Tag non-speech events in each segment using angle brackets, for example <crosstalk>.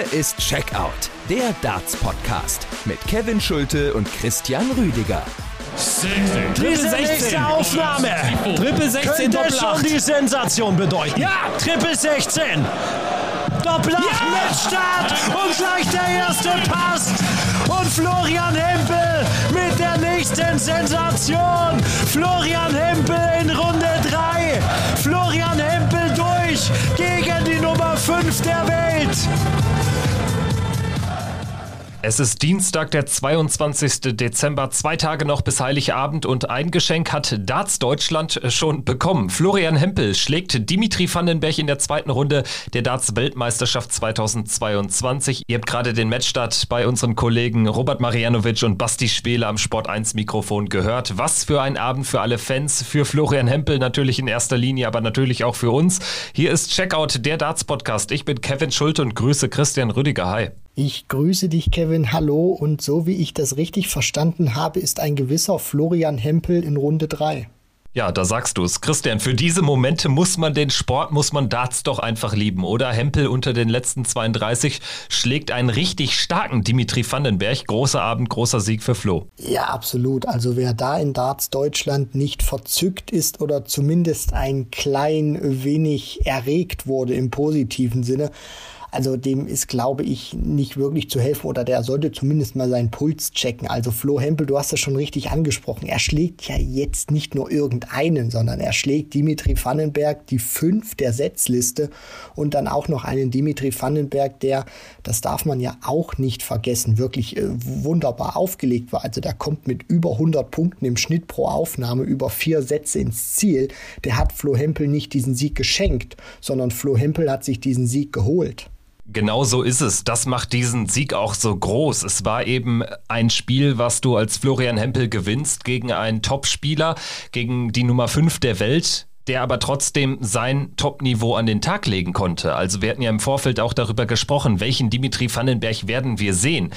Hier ist Checkout, der Darts-Podcast mit Kevin Schulte und Christian Rüdiger. 16. Triple 16. Aufnahme. Triple 16 Könnte schon die Sensation bedeuten. Ja, Triple 16. Doppel 8 ja! mit Start und gleich der erste Pass. Und Florian Hempel mit der nächsten Sensation. Florian Hempel in Runde 3. Florian Hempel durch gegen die 5 der Welt. Es ist Dienstag, der 22. Dezember, zwei Tage noch bis Heiligabend und ein Geschenk hat Darts Deutschland schon bekommen. Florian Hempel schlägt Dimitri Vandenberg in der zweiten Runde der Darts Weltmeisterschaft 2022. Ihr habt gerade den Matchstart bei unseren Kollegen Robert Marianovic und Basti Spele am Sport 1 Mikrofon gehört. Was für ein Abend für alle Fans, für Florian Hempel natürlich in erster Linie, aber natürlich auch für uns. Hier ist Checkout, der Darts Podcast. Ich bin Kevin Schulte und grüße Christian Rüdiger. Hi. Ich grüße dich, Kevin. Hallo. Und so wie ich das richtig verstanden habe, ist ein gewisser Florian Hempel in Runde 3. Ja, da sagst du es. Christian, für diese Momente muss man den Sport, muss man Darts doch einfach lieben, oder? Hempel unter den letzten 32 schlägt einen richtig starken Dimitri Vandenberg. Großer Abend, großer Sieg für Flo. Ja, absolut. Also wer da in Darts Deutschland nicht verzückt ist oder zumindest ein klein wenig erregt wurde im positiven Sinne, also dem ist, glaube ich, nicht wirklich zu helfen oder der sollte zumindest mal seinen Puls checken. Also Flo Hempel, du hast das schon richtig angesprochen. Er schlägt ja jetzt nicht nur irgendeinen, sondern er schlägt Dimitri Vandenberg die fünf der Setzliste und dann auch noch einen Dimitri Vandenberg, der, das darf man ja auch nicht vergessen, wirklich äh, wunderbar aufgelegt war. Also der kommt mit über 100 Punkten im Schnitt pro Aufnahme über vier Sätze ins Ziel. Der hat Flo Hempel nicht diesen Sieg geschenkt, sondern Flo Hempel hat sich diesen Sieg geholt. Genau so ist es. Das macht diesen Sieg auch so groß. Es war eben ein Spiel, was du als Florian Hempel gewinnst gegen einen Top-Spieler, gegen die Nummer 5 der Welt der aber trotzdem sein Top-Niveau an den Tag legen konnte. Also wir hatten ja im Vorfeld auch darüber gesprochen, welchen Dimitri Vandenberg werden wir sehen.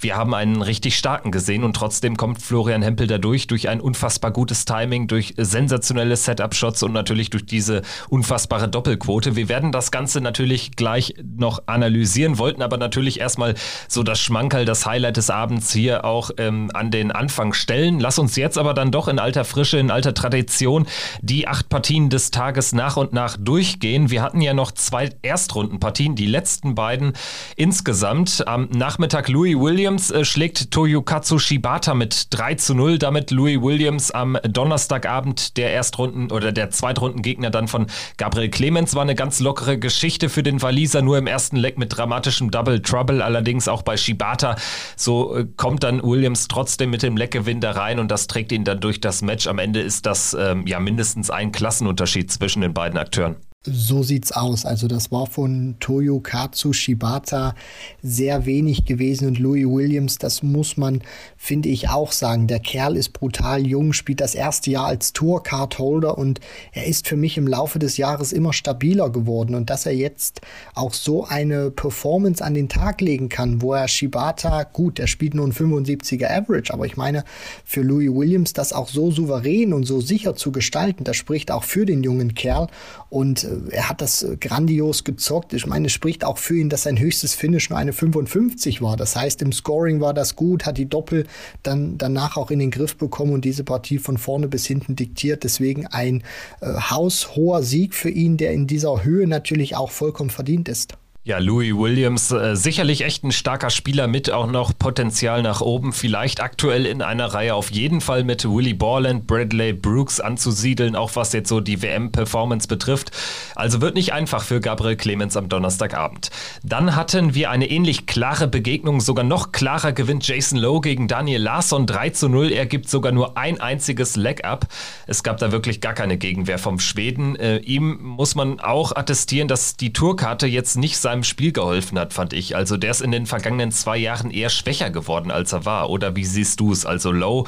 Wir haben einen richtig starken gesehen und trotzdem kommt Florian Hempel dadurch durch ein unfassbar gutes Timing, durch sensationelle Setup-Shots und natürlich durch diese unfassbare Doppelquote. Wir werden das Ganze natürlich gleich noch analysieren, wollten aber natürlich erstmal so das Schmankerl, das Highlight des Abends hier auch ähm, an den Anfang stellen. Lass uns jetzt aber dann doch in alter Frische, in alter Tradition die acht Partien des Tages nach und nach durchgehen. Wir hatten ja noch zwei Erstrundenpartien, die letzten beiden insgesamt. Am Nachmittag Louis Williams äh, schlägt Toyokatsu Shibata mit 3 zu 0. Damit Louis Williams am Donnerstagabend der Erstrunden- oder der Zweitrundengegner dann von Gabriel Clemens war eine ganz lockere Geschichte für den Waliser, nur im ersten Leck mit dramatischem Double Trouble. Allerdings auch bei Shibata. So äh, kommt dann Williams trotzdem mit dem Leckgewinn da rein und das trägt ihn dann durch das Match. Am Ende ist das ähm, ja mindestens ein Klassen Unterschied zwischen den beiden Akteuren. So sieht's aus. Also das war von Toyo Katsu Shibata sehr wenig gewesen und Louis Williams, das muss man, finde ich, auch sagen. Der Kerl ist brutal jung, spielt das erste Jahr als Tour-Card-Holder und er ist für mich im Laufe des Jahres immer stabiler geworden und dass er jetzt auch so eine Performance an den Tag legen kann, wo er Shibata, gut, der spielt nur ein 75er Average, aber ich meine, für Louis Williams das auch so souverän und so sicher zu gestalten, das spricht auch für den jungen Kerl und er hat das äh, grandios gezockt. Ich meine, es spricht auch für ihn, dass sein höchstes Finish nur eine 55 war. Das heißt, im Scoring war das gut, hat die Doppel dann danach auch in den Griff bekommen und diese Partie von vorne bis hinten diktiert. Deswegen ein äh, haushoher Sieg für ihn, der in dieser Höhe natürlich auch vollkommen verdient ist. Ja, Louis Williams, äh, sicherlich echt ein starker Spieler mit auch noch Potenzial nach oben. Vielleicht aktuell in einer Reihe auf jeden Fall mit Willie Borland, Bradley Brooks anzusiedeln, auch was jetzt so die WM-Performance betrifft. Also wird nicht einfach für Gabriel Clemens am Donnerstagabend. Dann hatten wir eine ähnlich klare Begegnung, sogar noch klarer gewinnt Jason Lowe gegen Daniel Larsson 3 zu 0. Er gibt sogar nur ein einziges Leg-Up. Es gab da wirklich gar keine Gegenwehr vom Schweden. Äh, ihm muss man auch attestieren, dass die Tourkarte jetzt nicht sein seinem Spiel geholfen hat, fand ich. Also der ist in den vergangenen zwei Jahren eher schwächer geworden, als er war. Oder wie siehst du es? Also Low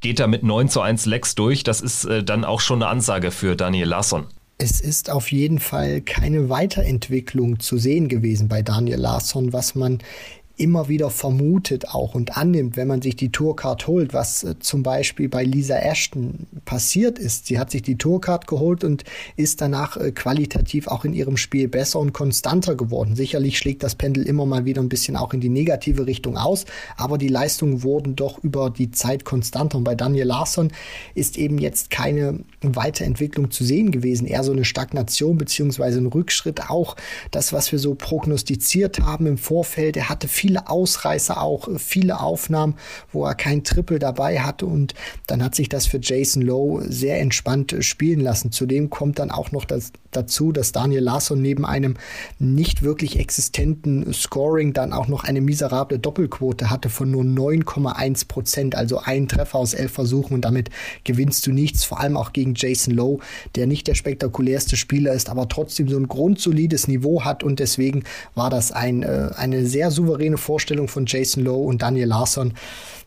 geht er mit 9 zu 1 Lex durch. Das ist äh, dann auch schon eine Ansage für Daniel Larsson. Es ist auf jeden Fall keine Weiterentwicklung zu sehen gewesen bei Daniel Larsson, was man immer wieder vermutet auch und annimmt, wenn man sich die Tourcard holt, was äh, zum Beispiel bei Lisa Ashton passiert ist. Sie hat sich die Tourcard geholt und ist danach äh, qualitativ auch in ihrem Spiel besser und konstanter geworden. Sicherlich schlägt das Pendel immer mal wieder ein bisschen auch in die negative Richtung aus, aber die Leistungen wurden doch über die Zeit konstanter. Und bei Daniel Larsson ist eben jetzt keine Weiterentwicklung zu sehen gewesen, eher so eine Stagnation beziehungsweise ein Rückschritt. Auch das, was wir so prognostiziert haben im Vorfeld. Er hatte viele Ausreißer auch, viele Aufnahmen, wo er kein Triple dabei hatte und dann hat sich das für Jason Lowe sehr entspannt spielen lassen. Zudem kommt dann auch noch das, dazu, dass Daniel Larsson neben einem nicht wirklich existenten Scoring dann auch noch eine miserable Doppelquote hatte von nur 9,1 Prozent, also ein Treffer aus elf Versuchen und damit gewinnst du nichts, vor allem auch gegen Jason Lowe, der nicht der spektakulärste Spieler ist, aber trotzdem so ein grundsolides Niveau hat und deswegen war das ein, äh, eine sehr souveräne Vorstellung von Jason Lowe und Daniel Larsson.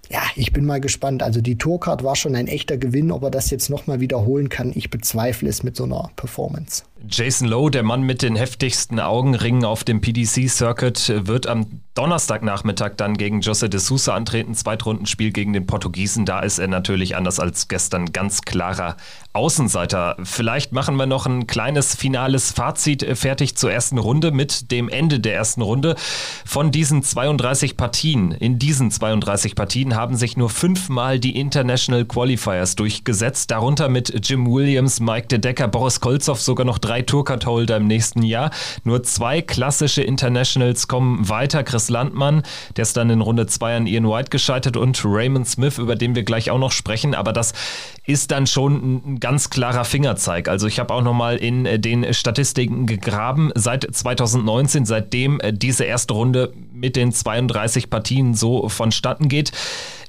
Ja, ich bin mal gespannt. Also die Tourcard war schon ein echter Gewinn, ob er das jetzt nochmal wiederholen kann. Ich bezweifle es mit so einer Performance. Jason Lowe, der Mann mit den heftigsten Augenringen auf dem PDC-Circuit, wird am Donnerstagnachmittag dann gegen Jose de Sousa antreten. Zweitrundenspiel gegen den Portugiesen. Da ist er natürlich anders als gestern ganz klarer Außenseiter. Vielleicht machen wir noch ein kleines finales Fazit äh, fertig zur ersten Runde mit dem Ende der ersten Runde. Von diesen 32 Partien, in diesen 32 Partien haben sich nur fünfmal die International Qualifiers durchgesetzt. Darunter mit Jim Williams, Mike De Decker, Boris Kolzow, sogar noch drei Tourcard-Holder im nächsten Jahr. Nur zwei klassische Internationals kommen weiter. Chris Landmann, der ist dann in Runde zwei an Ian White gescheitert und Raymond Smith, über den wir gleich auch noch sprechen. Aber das ist dann schon ein ganz klarer Fingerzeig. Also ich habe auch nochmal in äh, den Statistiken gegraben. Seit 2019, seitdem äh, diese erste Runde mit den 32 Partien so vonstatten geht,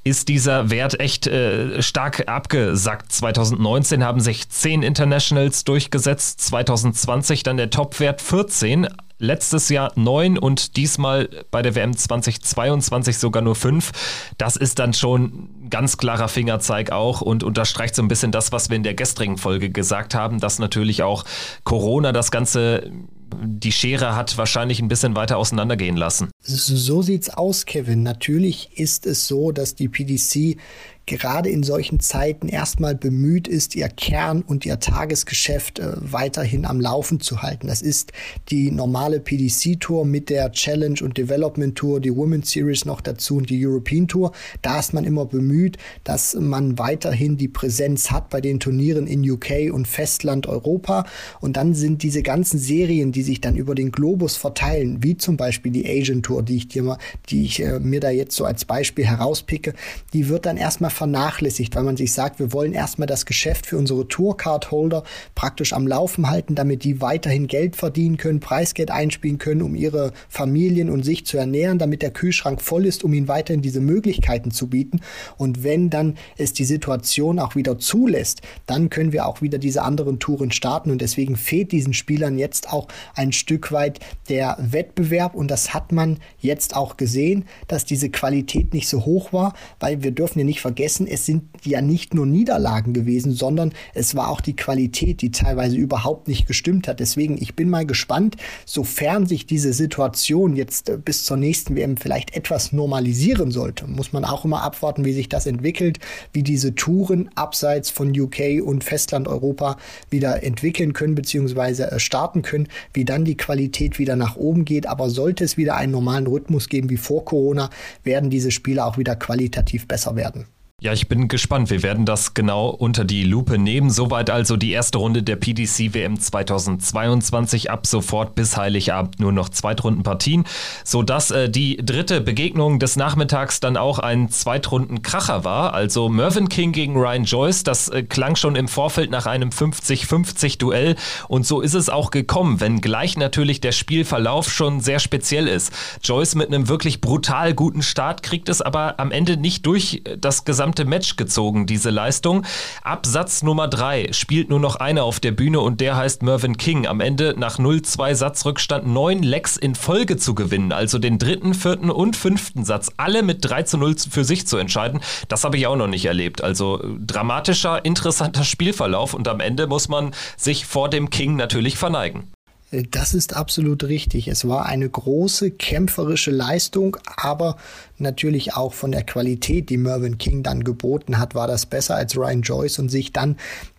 ist dieser Wert echt äh, stark abgesackt. 2019 haben sich 10 Internationals durchgesetzt, 2020 dann der Topwert 14 letztes Jahr neun und diesmal bei der WM 2022 sogar nur fünf. Das ist dann schon ein ganz klarer Fingerzeig auch und unterstreicht so ein bisschen das, was wir in der gestrigen Folge gesagt haben, dass natürlich auch Corona das Ganze die Schere hat wahrscheinlich ein bisschen weiter auseinandergehen lassen. So sieht's aus, Kevin. Natürlich ist es so, dass die PDC gerade in solchen Zeiten erstmal bemüht ist, ihr Kern und ihr Tagesgeschäft äh, weiterhin am Laufen zu halten. Das ist die normale PDC-Tour mit der Challenge und Development Tour, die Women's Series noch dazu und die European Tour. Da ist man immer bemüht, dass man weiterhin die Präsenz hat bei den Turnieren in UK und Festland Europa. Und dann sind diese ganzen Serien, die sich dann über den Globus verteilen, wie zum Beispiel die Asian Tour, die ich dir mal, die ich äh, mir da jetzt so als Beispiel herauspicke, die wird dann erstmal vernachlässigt, weil man sich sagt, wir wollen erstmal das Geschäft für unsere Tourcard-Holder praktisch am Laufen halten, damit die weiterhin Geld verdienen können, Preisgeld einspielen können, um ihre Familien und sich zu ernähren, damit der Kühlschrank voll ist, um ihnen weiterhin diese Möglichkeiten zu bieten. Und wenn dann es die Situation auch wieder zulässt, dann können wir auch wieder diese anderen Touren starten. Und deswegen fehlt diesen Spielern jetzt auch ein Stück weit der Wettbewerb. Und das hat man jetzt auch gesehen, dass diese Qualität nicht so hoch war, weil wir dürfen ja nicht vergessen, vergessen, es sind ja nicht nur Niederlagen gewesen, sondern es war auch die Qualität, die teilweise überhaupt nicht gestimmt hat. Deswegen, ich bin mal gespannt, sofern sich diese Situation jetzt äh, bis zur nächsten WM vielleicht etwas normalisieren sollte, muss man auch immer abwarten, wie sich das entwickelt, wie diese Touren abseits von UK und Festlandeuropa wieder entwickeln können bzw. Äh, starten können, wie dann die Qualität wieder nach oben geht. Aber sollte es wieder einen normalen Rhythmus geben wie vor Corona, werden diese Spiele auch wieder qualitativ besser werden. Ja, ich bin gespannt. Wir werden das genau unter die Lupe nehmen. Soweit also die erste Runde der PDC WM 2022. Ab sofort bis Heiligabend nur noch Zweitrundenpartien, sodass äh, die dritte Begegnung des Nachmittags dann auch ein Zweitrundenkracher war. Also Mervyn King gegen Ryan Joyce. Das äh, klang schon im Vorfeld nach einem 50-50 Duell. Und so ist es auch gekommen, wenngleich natürlich der Spielverlauf schon sehr speziell ist. Joyce mit einem wirklich brutal guten Start kriegt es aber am Ende nicht durch äh, das gesamte gesamte Match gezogen, diese Leistung. Absatz Nummer 3 spielt nur noch einer auf der Bühne und der heißt Mervyn King. Am Ende nach 0-2 Satzrückstand neun Lecks in Folge zu gewinnen, also den dritten, vierten und fünften Satz, alle mit 3 zu 0 für sich zu entscheiden, das habe ich auch noch nicht erlebt. Also dramatischer, interessanter Spielverlauf und am Ende muss man sich vor dem King natürlich verneigen. Das ist absolut richtig. Es war eine große kämpferische Leistung, aber natürlich auch von der Qualität, die Mervyn King dann geboten hat, war das besser als Ryan Joyce und sich dann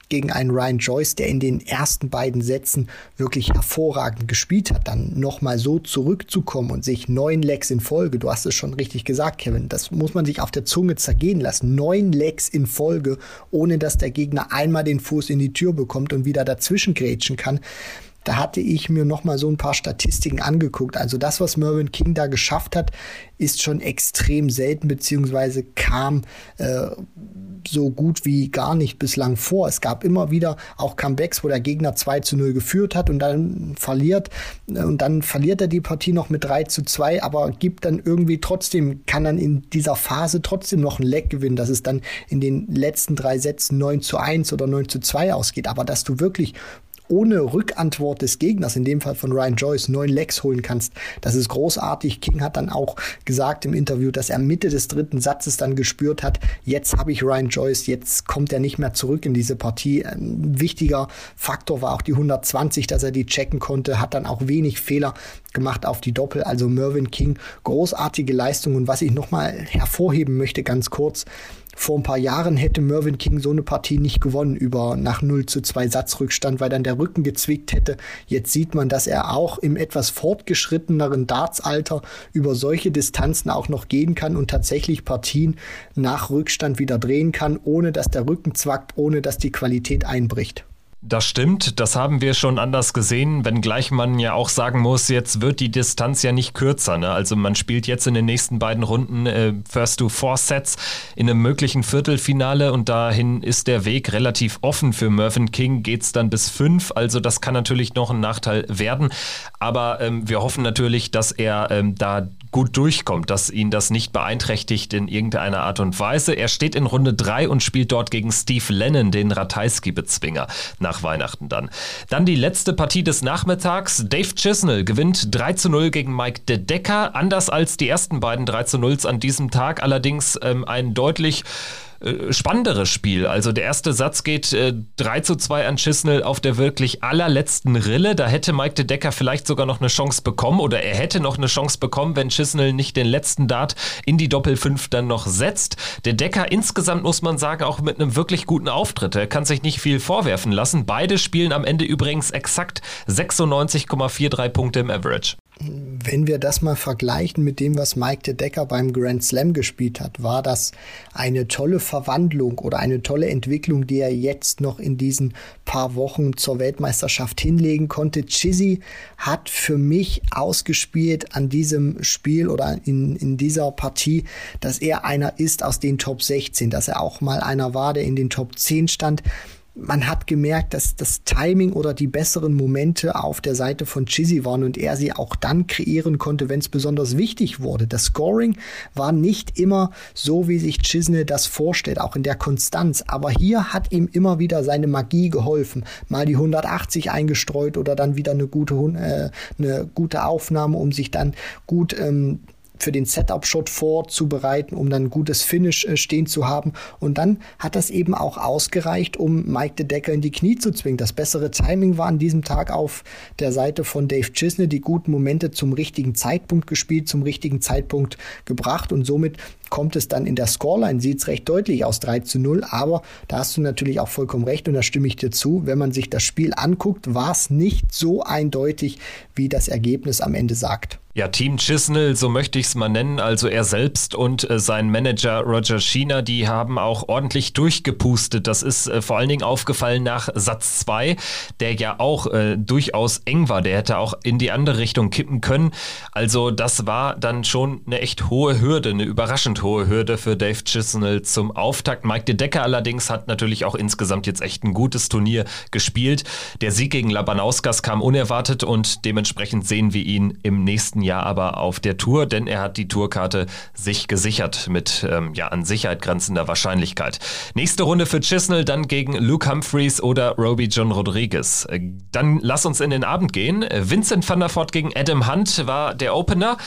gegen einen Ryan Joyce, der in den ersten beiden Sätzen wirklich hervorragend gespielt hat, dann nochmal so zurückzukommen und sich neun Lecks in Folge, du hast es schon richtig gesagt, Kevin, das muss man sich auf der Zunge zergehen lassen. Neun Lecks in Folge, ohne dass der Gegner einmal den Fuß in die Tür bekommt und wieder dazwischen grätschen kann. Da hatte ich mir noch mal so ein paar Statistiken angeguckt. Also das, was Mervyn King da geschafft hat, ist schon extrem selten, beziehungsweise kam äh, so gut wie gar nicht bislang vor. Es gab immer wieder auch Comebacks, wo der Gegner 2 zu 0 geführt hat und dann verliert. Äh, und dann verliert er die Partie noch mit 3 zu 2, aber gibt dann irgendwie trotzdem, kann dann in dieser Phase trotzdem noch ein Leck gewinnen, dass es dann in den letzten drei Sätzen 9 zu 1 oder 9 zu 2 ausgeht. Aber dass du wirklich ohne Rückantwort des Gegners, in dem Fall von Ryan Joyce, neun Lecks holen kannst. Das ist großartig. King hat dann auch gesagt im Interview, dass er Mitte des dritten Satzes dann gespürt hat, jetzt habe ich Ryan Joyce, jetzt kommt er nicht mehr zurück in diese Partie. Ein wichtiger Faktor war auch die 120, dass er die checken konnte, hat dann auch wenig Fehler gemacht auf die Doppel. Also Mervyn King, großartige Leistung. Und was ich nochmal hervorheben möchte, ganz kurz, vor ein paar Jahren hätte Mervyn King so eine Partie nicht gewonnen über nach 0 zu 2 Satzrückstand, weil dann der Rücken gezwickt hätte. Jetzt sieht man, dass er auch im etwas fortgeschritteneren Dartsalter über solche Distanzen auch noch gehen kann und tatsächlich Partien nach Rückstand wieder drehen kann, ohne dass der Rücken zwackt, ohne dass die Qualität einbricht. Das stimmt, das haben wir schon anders gesehen, wenngleich man ja auch sagen muss, jetzt wird die Distanz ja nicht kürzer. Ne? Also man spielt jetzt in den nächsten beiden Runden äh, First to Four Sets in einem möglichen Viertelfinale und dahin ist der Weg relativ offen für Mervyn King, geht es dann bis fünf, also das kann natürlich noch ein Nachteil werden, aber ähm, wir hoffen natürlich, dass er ähm, da gut durchkommt, dass ihn das nicht beeinträchtigt in irgendeiner Art und Weise. Er steht in Runde 3 und spielt dort gegen Steve Lennon, den Ratajski-Bezwinger, nach Weihnachten dann. Dann die letzte Partie des Nachmittags. Dave Chisnell gewinnt 3 zu 0 gegen Mike De Decker. Anders als die ersten beiden 3 zu 0 an diesem Tag, allerdings ähm, ein deutlich äh, spannenderes Spiel. Also der erste Satz geht äh, 3 zu 2 an Chisnell auf der wirklich allerletzten Rille. Da hätte Mike de Decker vielleicht sogar noch eine Chance bekommen oder er hätte noch eine Chance bekommen, wenn Chisnell nicht den letzten Dart in die Doppel 5 dann noch setzt. Der Decker insgesamt muss man sagen auch mit einem wirklich guten Auftritt. Er kann sich nicht viel vorwerfen lassen. Beide spielen am Ende übrigens exakt 96,43 Punkte im Average. Wenn wir das mal vergleichen mit dem, was Mike de Decker beim Grand Slam gespielt hat, war das eine tolle Verwandlung oder eine tolle Entwicklung, die er jetzt noch in diesen paar Wochen zur Weltmeisterschaft hinlegen konnte. Chizzy hat für mich ausgespielt an diesem Spiel oder in, in dieser Partie, dass er einer ist aus den Top 16, dass er auch mal einer war, der in den Top 10 stand man hat gemerkt, dass das Timing oder die besseren Momente auf der Seite von Chizzy waren und er sie auch dann kreieren konnte, wenn es besonders wichtig wurde. Das Scoring war nicht immer so, wie sich Chisney das vorstellt, auch in der Konstanz. Aber hier hat ihm immer wieder seine Magie geholfen. Mal die 180 eingestreut oder dann wieder eine gute, äh, eine gute Aufnahme, um sich dann gut ähm, für den Setup-Shot vorzubereiten, um dann ein gutes Finish äh, stehen zu haben. Und dann hat das eben auch ausgereicht, um Mike de Decker in die Knie zu zwingen. Das bessere Timing war an diesem Tag auf der Seite von Dave Chisney, die guten Momente zum richtigen Zeitpunkt gespielt, zum richtigen Zeitpunkt gebracht und somit kommt es dann in der Scoreline, sieht es recht deutlich aus 3 zu 0, aber da hast du natürlich auch vollkommen recht und da stimme ich dir zu. Wenn man sich das Spiel anguckt, war es nicht so eindeutig, wie das Ergebnis am Ende sagt. Ja, Team Chisnell, so möchte ich es mal nennen, also er selbst und äh, sein Manager Roger Sheena, die haben auch ordentlich durchgepustet. Das ist äh, vor allen Dingen aufgefallen nach Satz 2, der ja auch äh, durchaus eng war. Der hätte auch in die andere Richtung kippen können. Also das war dann schon eine echt hohe Hürde, eine überraschend hohe Hürde für Dave Chisnell zum Auftakt. Mike De Decker allerdings hat natürlich auch insgesamt jetzt echt ein gutes Turnier gespielt. Der Sieg gegen Labanauskas kam unerwartet und dementsprechend sehen wir ihn im nächsten Jahr Jahr aber auf der Tour, denn er hat die Tourkarte sich gesichert mit ähm, ja, an Sicherheit grenzender Wahrscheinlichkeit. Nächste Runde für Chisnell, dann gegen Luke Humphreys oder Roby John Rodriguez. Äh, dann lass uns in den Abend gehen. Vincent van der Voort gegen Adam Hunt war der Opener.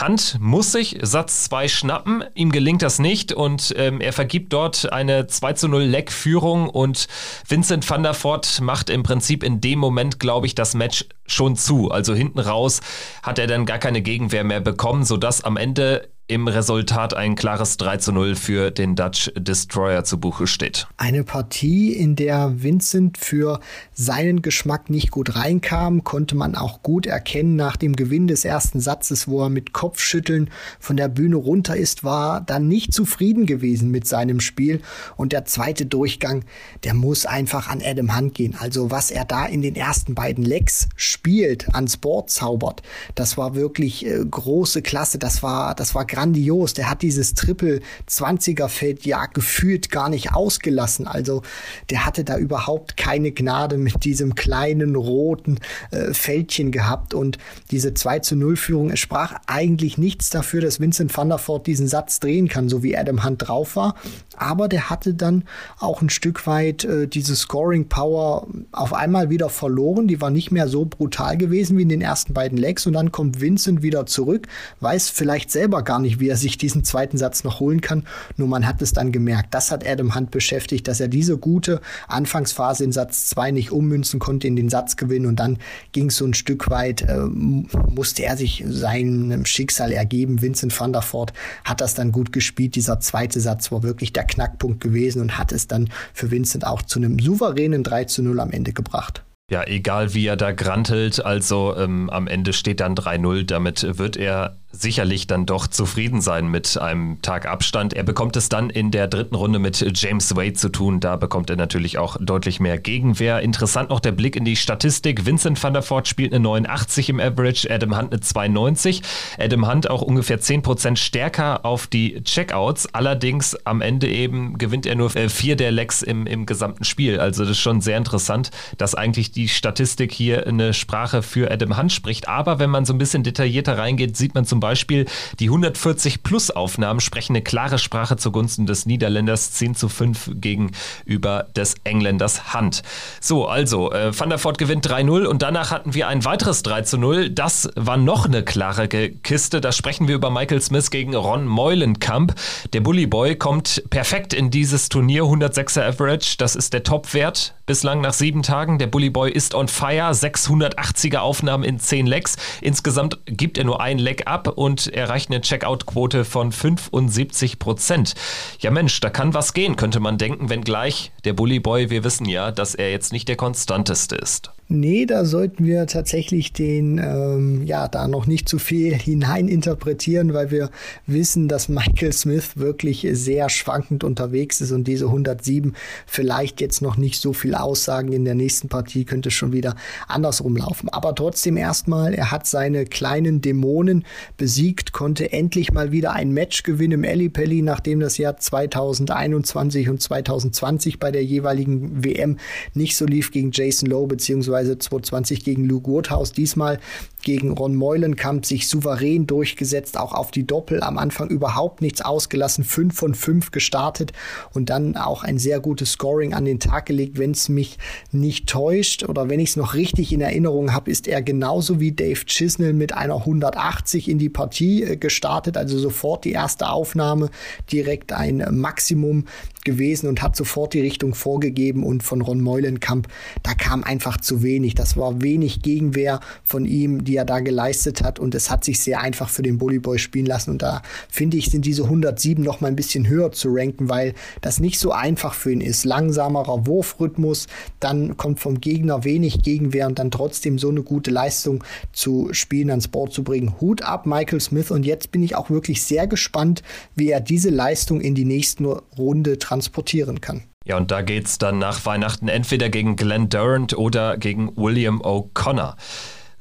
Hunt muss sich Satz 2 schnappen, ihm gelingt das nicht und ähm, er vergibt dort eine 2 zu 0 Leckführung und Vincent van der Voort macht im Prinzip in dem Moment, glaube ich, das Match schon zu. Also hinten raus hat er dann gar keine Gegenwehr mehr bekommen, sodass am Ende im Resultat ein klares 3 zu 0 für den Dutch Destroyer zu Buche steht. Eine Partie, in der Vincent für seinen Geschmack nicht gut reinkam, konnte man auch gut erkennen nach dem Gewinn des ersten Satzes, wo er mit Kopfschütteln von der Bühne runter ist, war dann nicht zufrieden gewesen mit seinem Spiel. Und der zweite Durchgang, der muss einfach an Adam Hunt gehen. Also was er da in den ersten beiden Lecks spielt, ans Board zaubert, das war wirklich äh, große Klasse. Das war, das war grandios. Der hat dieses Triple 20er Feld ja gefühlt gar nicht ausgelassen. Also der hatte da überhaupt keine Gnade mit diesem kleinen roten äh, Fältchen gehabt und diese 2 zu 0 Führung, es sprach eigentlich nichts dafür, dass Vincent van der Voort diesen Satz drehen kann, so wie Adam Hunt drauf war. Aber der hatte dann auch ein Stück weit äh, diese Scoring Power auf einmal wieder verloren. Die war nicht mehr so brutal gewesen wie in den ersten beiden Legs und dann kommt Vincent wieder zurück, weiß vielleicht selber gar nicht, wie er sich diesen zweiten Satz noch holen kann. Nur man hat es dann gemerkt. Das hat Adam Hunt beschäftigt, dass er diese gute Anfangsphase in Satz 2 nicht ummünzen konnte in den Satz gewinnen und dann ging es so ein Stück weit, äh, musste er sich seinem Schicksal ergeben. Vincent van der Voort hat das dann gut gespielt. Dieser zweite Satz war wirklich der Knackpunkt gewesen und hat es dann für Vincent auch zu einem souveränen 3 zu 0 am Ende gebracht. Ja, egal wie er da grantelt, also ähm, am Ende steht dann 3-0. Damit wird er sicherlich dann doch zufrieden sein mit einem Tag Abstand. Er bekommt es dann in der dritten Runde mit James Wade zu tun. Da bekommt er natürlich auch deutlich mehr Gegenwehr. Interessant noch der Blick in die Statistik. Vincent van der Voort spielt eine 89 im Average, Adam Hunt eine 92. Adam Hunt auch ungefähr 10% stärker auf die Checkouts. Allerdings am Ende eben gewinnt er nur äh, vier der Lecks im, im gesamten Spiel. Also das ist schon sehr interessant, dass eigentlich die Statistik hier eine Sprache für Adam Hunt spricht. Aber wenn man so ein bisschen detaillierter reingeht, sieht man zum Beispiel, die 140 Plus Aufnahmen sprechen eine klare Sprache zugunsten des Niederländers 10 zu 5 gegenüber des Engländers Hunt. So, also, äh, Van der Voort gewinnt 3-0 und danach hatten wir ein weiteres 3 zu 0. Das war noch eine klare Kiste. Da sprechen wir über Michael Smith gegen Ron Meulenkamp. Der Bully Boy kommt perfekt in dieses Turnier, 106er Average. Das ist der Topwert bislang nach sieben Tagen. Der Bully Boy ist on fire, 680er Aufnahmen in 10 Lecks. Insgesamt gibt er nur ein Leck ab und erreicht eine Checkout-Quote von 75 Prozent. Ja Mensch, da kann was gehen, könnte man denken, wenngleich der Bully Boy, wir wissen ja, dass er jetzt nicht der konstanteste ist. Nee, da sollten wir tatsächlich den, ähm, ja, da noch nicht zu viel <laughs> hineininterpretieren, weil wir wissen, dass Michael Smith wirklich sehr schwankend unterwegs ist und diese 107 vielleicht jetzt noch nicht so viel aussagen. In der nächsten Partie könnte es schon wieder andersrum laufen. Aber trotzdem erstmal, er hat seine kleinen Dämonen besiegt, konnte endlich mal wieder ein Match gewinnen im Ellipelli, nachdem das Jahr 2021 und 2020 bei der jeweiligen WM nicht so lief gegen Jason Lowe beziehungsweise beziehungsweise 2020 gegen Luke Woodhouse. Diesmal gegen Ron Meulenkamp sich souverän durchgesetzt, auch auf die Doppel am Anfang überhaupt nichts ausgelassen, 5 von 5 gestartet und dann auch ein sehr gutes Scoring an den Tag gelegt, wenn es mich nicht täuscht oder wenn ich es noch richtig in Erinnerung habe, ist er genauso wie Dave Chisnell mit einer 180 in die Partie äh, gestartet, also sofort die erste Aufnahme, direkt ein Maximum gewesen und hat sofort die Richtung vorgegeben und von Ron Meulenkamp, da kam einfach zu wenig. Das war wenig Gegenwehr von ihm, die er da geleistet hat und es hat sich sehr einfach für den Bullyboy spielen lassen und da finde ich, sind diese 107 noch mal ein bisschen höher zu ranken, weil das nicht so einfach für ihn ist. Langsamerer Wurfrhythmus, dann kommt vom Gegner wenig Gegenwehr und dann trotzdem so eine gute Leistung zu spielen, ans Board zu bringen. Hut ab, Michael Smith und jetzt bin ich auch wirklich sehr gespannt, wie er diese Leistung in die nächste Runde transportieren kann. Ja, und da geht's dann nach Weihnachten entweder gegen Glenn Durant oder gegen William O'Connor.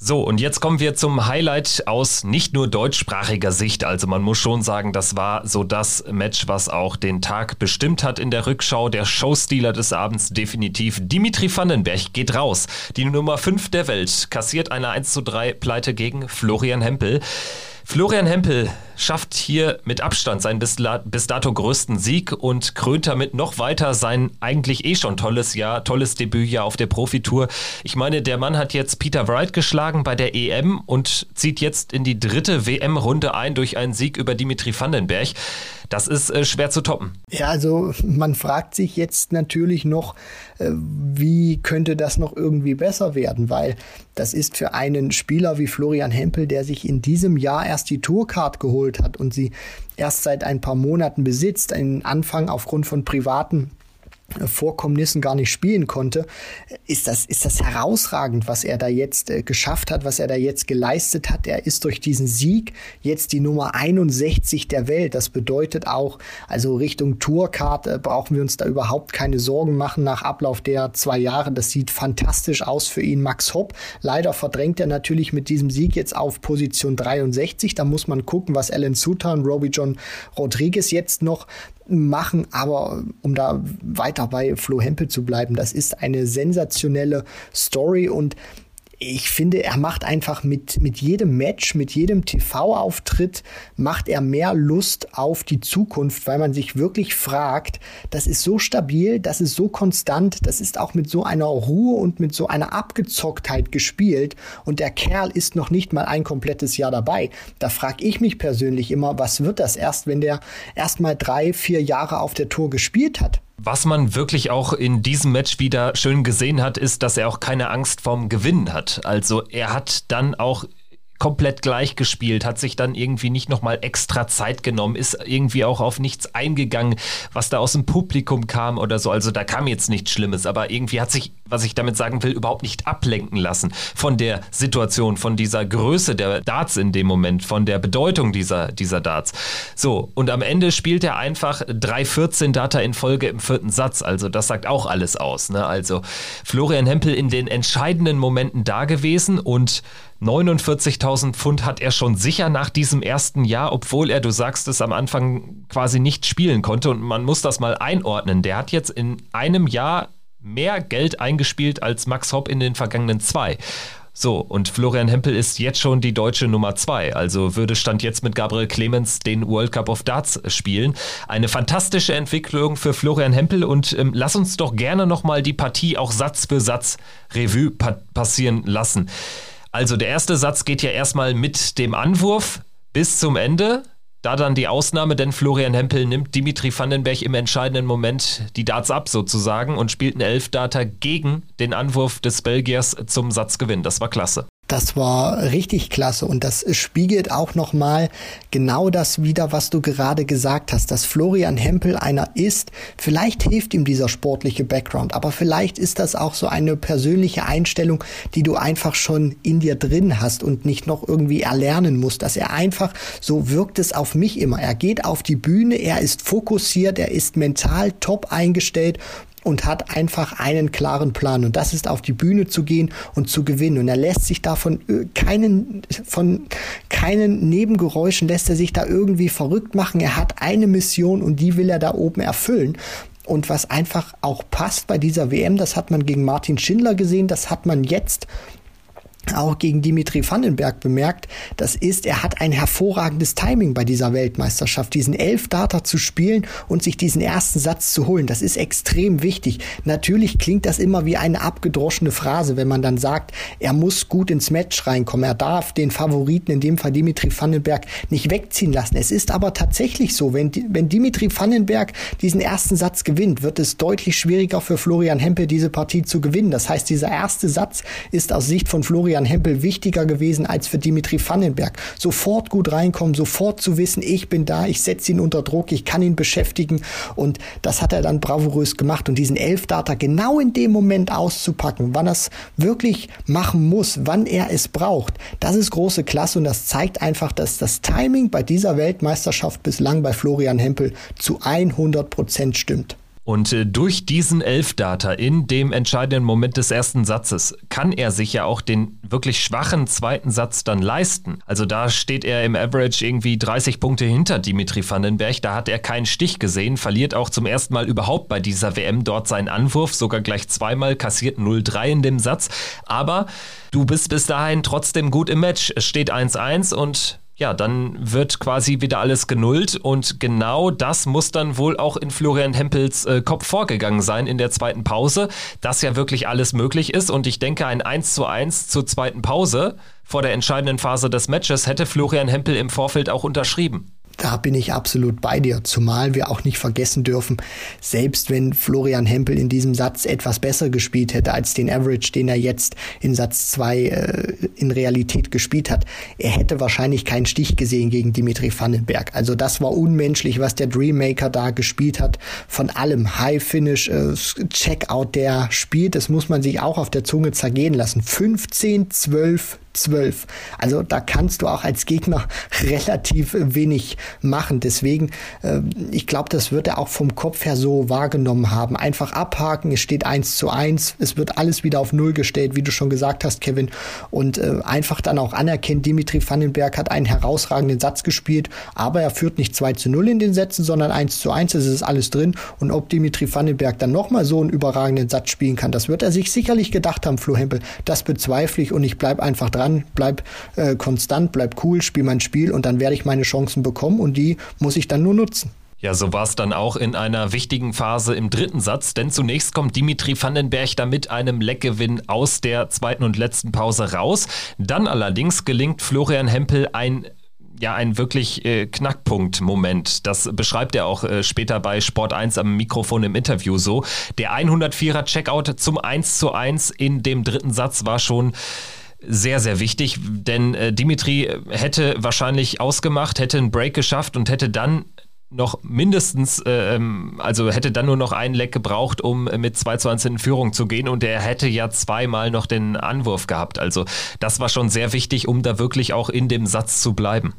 So, und jetzt kommen wir zum Highlight aus nicht nur deutschsprachiger Sicht. Also man muss schon sagen, das war so das Match, was auch den Tag bestimmt hat in der Rückschau. Der Showstealer des Abends definitiv. Dimitri Vandenberg geht raus. Die Nummer 5 der Welt kassiert eine 1 zu 3 Pleite gegen Florian Hempel. Florian Hempel schafft hier mit Abstand seinen bis, dato größten Sieg und krönt damit noch weiter sein eigentlich eh schon tolles Jahr, tolles Debütjahr auf der Profitour. Ich meine, der Mann hat jetzt Peter Wright geschlagen bei der EM und zieht jetzt in die dritte WM-Runde ein durch einen Sieg über Dimitri Vandenberg. Das ist äh, schwer zu toppen. Ja, also man fragt sich jetzt natürlich noch, äh, wie könnte das noch irgendwie besser werden, weil Das ist für einen Spieler wie Florian Hempel, der sich in diesem Jahr erst die Tourcard geholt hat und sie erst seit ein paar Monaten besitzt, einen Anfang aufgrund von privaten Vorkommnissen gar nicht spielen konnte, ist das, ist das herausragend, was er da jetzt äh, geschafft hat, was er da jetzt geleistet hat. Er ist durch diesen Sieg jetzt die Nummer 61 der Welt. Das bedeutet auch, also Richtung Tourcard äh, brauchen wir uns da überhaupt keine Sorgen machen nach Ablauf der zwei Jahre. Das sieht fantastisch aus für ihn. Max Hopp, leider verdrängt er natürlich mit diesem Sieg jetzt auf Position 63. Da muss man gucken, was Alan Suter und Robbie John Rodriguez jetzt noch machen, aber um da weiter bei Flo Hempel zu bleiben, das ist eine sensationelle Story und ich finde, er macht einfach mit, mit jedem Match, mit jedem TV-Auftritt, macht er mehr Lust auf die Zukunft, weil man sich wirklich fragt, das ist so stabil, das ist so konstant, das ist auch mit so einer Ruhe und mit so einer Abgezocktheit gespielt und der Kerl ist noch nicht mal ein komplettes Jahr dabei. Da frage ich mich persönlich immer, was wird das erst, wenn der erst mal drei, vier Jahre auf der Tour gespielt hat? Was man wirklich auch in diesem Match wieder schön gesehen hat, ist, dass er auch keine Angst vorm Gewinnen hat. Also er hat dann auch komplett gleich gespielt, hat sich dann irgendwie nicht nochmal extra Zeit genommen, ist irgendwie auch auf nichts eingegangen, was da aus dem Publikum kam oder so. Also da kam jetzt nichts Schlimmes, aber irgendwie hat sich, was ich damit sagen will, überhaupt nicht ablenken lassen von der Situation, von dieser Größe der Darts in dem Moment, von der Bedeutung dieser, dieser Darts. So, und am Ende spielt er einfach 3-14 Data in Folge im vierten Satz. Also das sagt auch alles aus. Ne? Also Florian Hempel in den entscheidenden Momenten da gewesen und 49.000 Pfund hat er schon sicher nach diesem ersten Jahr, obwohl er, du sagst es, am Anfang quasi nicht spielen konnte. Und man muss das mal einordnen. Der hat jetzt in einem Jahr mehr Geld eingespielt als Max Hopp in den vergangenen zwei. So, und Florian Hempel ist jetzt schon die deutsche Nummer zwei. Also würde Stand jetzt mit Gabriel Clemens den World Cup of Darts spielen. Eine fantastische Entwicklung für Florian Hempel und ähm, lass uns doch gerne nochmal die Partie auch Satz für Satz Revue pa passieren lassen. Also der erste Satz geht ja erstmal mit dem Anwurf bis zum Ende. Da dann die Ausnahme, denn Florian Hempel nimmt Dimitri Vandenberg im entscheidenden Moment die Darts ab sozusagen und spielt einen Elfdata gegen den Anwurf des Belgiers zum Satzgewinn. Das war klasse. Das war richtig klasse und das spiegelt auch noch mal genau das wieder, was du gerade gesagt hast, dass Florian Hempel einer ist. Vielleicht hilft ihm dieser sportliche Background, aber vielleicht ist das auch so eine persönliche Einstellung, die du einfach schon in dir drin hast und nicht noch irgendwie erlernen musst, dass er einfach so wirkt es auf mich immer. Er geht auf die Bühne, er ist fokussiert, er ist mental top eingestellt und hat einfach einen klaren Plan und das ist auf die Bühne zu gehen und zu gewinnen und er lässt sich davon äh, keinen von keinen Nebengeräuschen lässt er sich da irgendwie verrückt machen. Er hat eine Mission und die will er da oben erfüllen. Und was einfach auch passt bei dieser WM, das hat man gegen Martin Schindler gesehen, das hat man jetzt auch gegen Dimitri Vandenberg bemerkt, das ist, er hat ein hervorragendes Timing bei dieser Weltmeisterschaft, diesen elf Data zu spielen und sich diesen ersten Satz zu holen. Das ist extrem wichtig. Natürlich klingt das immer wie eine abgedroschene Phrase, wenn man dann sagt, er muss gut ins Match reinkommen. Er darf den Favoriten, in dem Fall Dimitri Vandenberg, nicht wegziehen lassen. Es ist aber tatsächlich so, wenn, wenn Dimitri Vandenberg diesen ersten Satz gewinnt, wird es deutlich schwieriger für Florian Hempel, diese Partie zu gewinnen. Das heißt, dieser erste Satz ist aus Sicht von Florian Florian Hempel wichtiger gewesen als für Dimitri Vandenberg. Sofort gut reinkommen, sofort zu wissen, ich bin da, ich setze ihn unter Druck, ich kann ihn beschäftigen und das hat er dann bravourös gemacht und diesen Elfdata genau in dem Moment auszupacken, wann er es wirklich machen muss, wann er es braucht, das ist große Klasse und das zeigt einfach, dass das Timing bei dieser Weltmeisterschaft bislang bei Florian Hempel zu 100 Prozent stimmt. Und äh, durch diesen Elfdata in dem entscheidenden Moment des ersten Satzes kann er sich ja auch den wirklich schwachen zweiten Satz dann leisten. Also da steht er im Average irgendwie 30 Punkte hinter Dimitri Vandenberg. Da hat er keinen Stich gesehen, verliert auch zum ersten Mal überhaupt bei dieser WM dort seinen Anwurf, sogar gleich zweimal, kassiert 0-3 in dem Satz. Aber du bist bis dahin trotzdem gut im Match. Es steht 1-1 und ja, dann wird quasi wieder alles genullt und genau das muss dann wohl auch in Florian Hempels äh, Kopf vorgegangen sein in der zweiten Pause, dass ja wirklich alles möglich ist und ich denke ein 1 zu 1 zur zweiten Pause vor der entscheidenden Phase des Matches hätte Florian Hempel im Vorfeld auch unterschrieben. Da bin ich absolut bei dir. Zumal wir auch nicht vergessen dürfen, selbst wenn Florian Hempel in diesem Satz etwas besser gespielt hätte als den Average, den er jetzt in Satz 2 äh, in Realität gespielt hat, er hätte wahrscheinlich keinen Stich gesehen gegen Dimitri Vandenberg. Also das war unmenschlich, was der Dreammaker da gespielt hat. Von allem High Finish, äh, Checkout, der spielt, das muss man sich auch auf der Zunge zergehen lassen. 15, 12, 12. Also da kannst du auch als Gegner <laughs> relativ wenig machen. Deswegen, äh, ich glaube, das wird er auch vom Kopf her so wahrgenommen haben. Einfach abhaken, es steht 1 zu 1, es wird alles wieder auf Null gestellt, wie du schon gesagt hast, Kevin. Und äh, einfach dann auch anerkennen, Dimitri Vandenberg hat einen herausragenden Satz gespielt, aber er führt nicht 2 zu 0 in den Sätzen, sondern 1 zu 1, es ist alles drin. Und ob Dimitri Vandenberg dann nochmal so einen überragenden Satz spielen kann, das wird er sich sicherlich gedacht haben, Flo Hempel. Das bezweifle ich und ich bleibe einfach dran dran, bleib äh, konstant, bleib cool, spiel mein Spiel und dann werde ich meine Chancen bekommen und die muss ich dann nur nutzen. Ja, so war es dann auch in einer wichtigen Phase im dritten Satz, denn zunächst kommt Dimitri Vandenberg da mit einem Leckgewinn aus der zweiten und letzten Pause raus. Dann allerdings gelingt Florian Hempel ein ja ein wirklich äh, Knackpunkt-Moment. Das beschreibt er auch äh, später bei Sport 1 am Mikrofon im Interview so. Der 104er Checkout zum 1 zu 1 in dem dritten Satz war schon sehr, sehr wichtig, denn äh, Dimitri hätte wahrscheinlich ausgemacht, hätte einen Break geschafft und hätte dann noch mindestens, äh, ähm, also hätte dann nur noch einen Leck gebraucht, um mit 2 zu 1 in Führung zu gehen und er hätte ja zweimal noch den Anwurf gehabt. Also das war schon sehr wichtig, um da wirklich auch in dem Satz zu bleiben.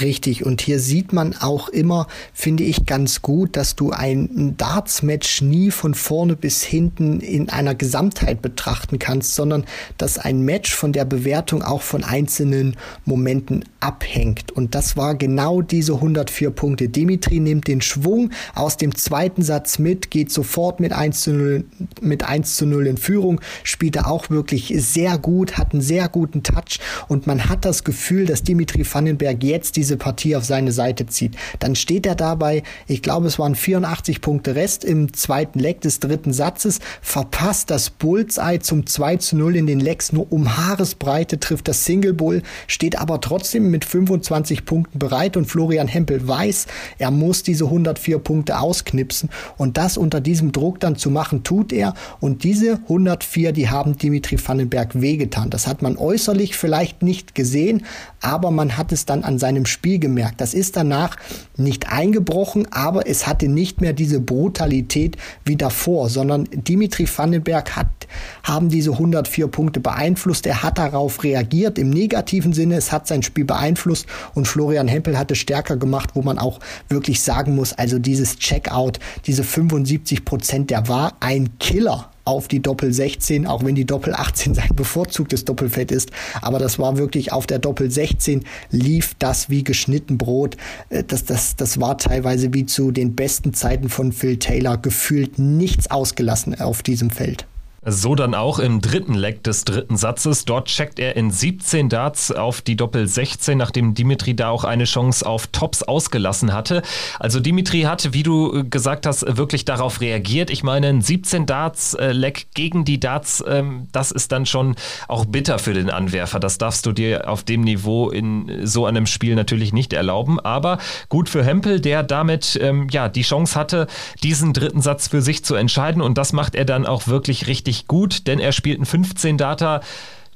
Richtig, und hier sieht man auch immer, finde ich, ganz gut, dass du ein Darts-Match nie von vorne bis hinten in einer Gesamtheit betrachten kannst, sondern dass ein Match von der Bewertung auch von einzelnen Momenten abhängt. Und das war genau diese 104 Punkte. Dimitri nimmt den Schwung aus dem zweiten Satz mit, geht sofort mit 1 zu 0, mit 1 zu 0 in Führung, spielte auch wirklich sehr gut, hat einen sehr guten Touch und man hat das Gefühl, dass Dimitri Vandenberg jetzt diese Partie auf seine Seite zieht. Dann steht er dabei, ich glaube, es waren 84 Punkte Rest im zweiten Leck des dritten Satzes, verpasst das Bullseye zum 2 zu 0 in den Lecks nur um Haaresbreite, trifft das Single Bull, steht aber trotzdem mit 25 Punkten bereit und Florian Hempel weiß, er muss diese 104 Punkte ausknipsen und das unter diesem Druck dann zu machen, tut er und diese 104, die haben Dimitri Vandenberg wehgetan. Das hat man äußerlich vielleicht nicht gesehen, aber man hat es dann an seinem Spiel gemerkt. Das ist danach nicht eingebrochen, aber es hatte nicht mehr diese Brutalität wie davor, sondern Dimitri Vandenberg hat, haben diese 104 Punkte beeinflusst. Er hat darauf reagiert im negativen Sinne. Es hat sein Spiel beeinflusst und Florian Hempel hat es stärker gemacht, wo man auch wirklich sagen muss, also dieses Checkout, diese 75 Prozent, der war ein Killer auf die Doppel 16, auch wenn die Doppel 18 sein bevorzugtes Doppelfeld ist. Aber das war wirklich auf der Doppel 16 lief das wie geschnitten Brot. Äh, das, das, das war teilweise wie zu den besten Zeiten von Phil Taylor gefühlt nichts ausgelassen auf diesem Feld. So dann auch im dritten Leck des dritten Satzes. Dort checkt er in 17 Darts auf die Doppel 16, nachdem Dimitri da auch eine Chance auf Tops ausgelassen hatte. Also Dimitri hat, wie du gesagt hast, wirklich darauf reagiert. Ich meine, ein 17 Darts äh, Leck gegen die Darts, ähm, das ist dann schon auch bitter für den Anwerfer. Das darfst du dir auf dem Niveau in so einem Spiel natürlich nicht erlauben. Aber gut für Hempel, der damit ähm, ja die Chance hatte, diesen dritten Satz für sich zu entscheiden. Und das macht er dann auch wirklich richtig richtig gut, denn er spielt ein 15 Data,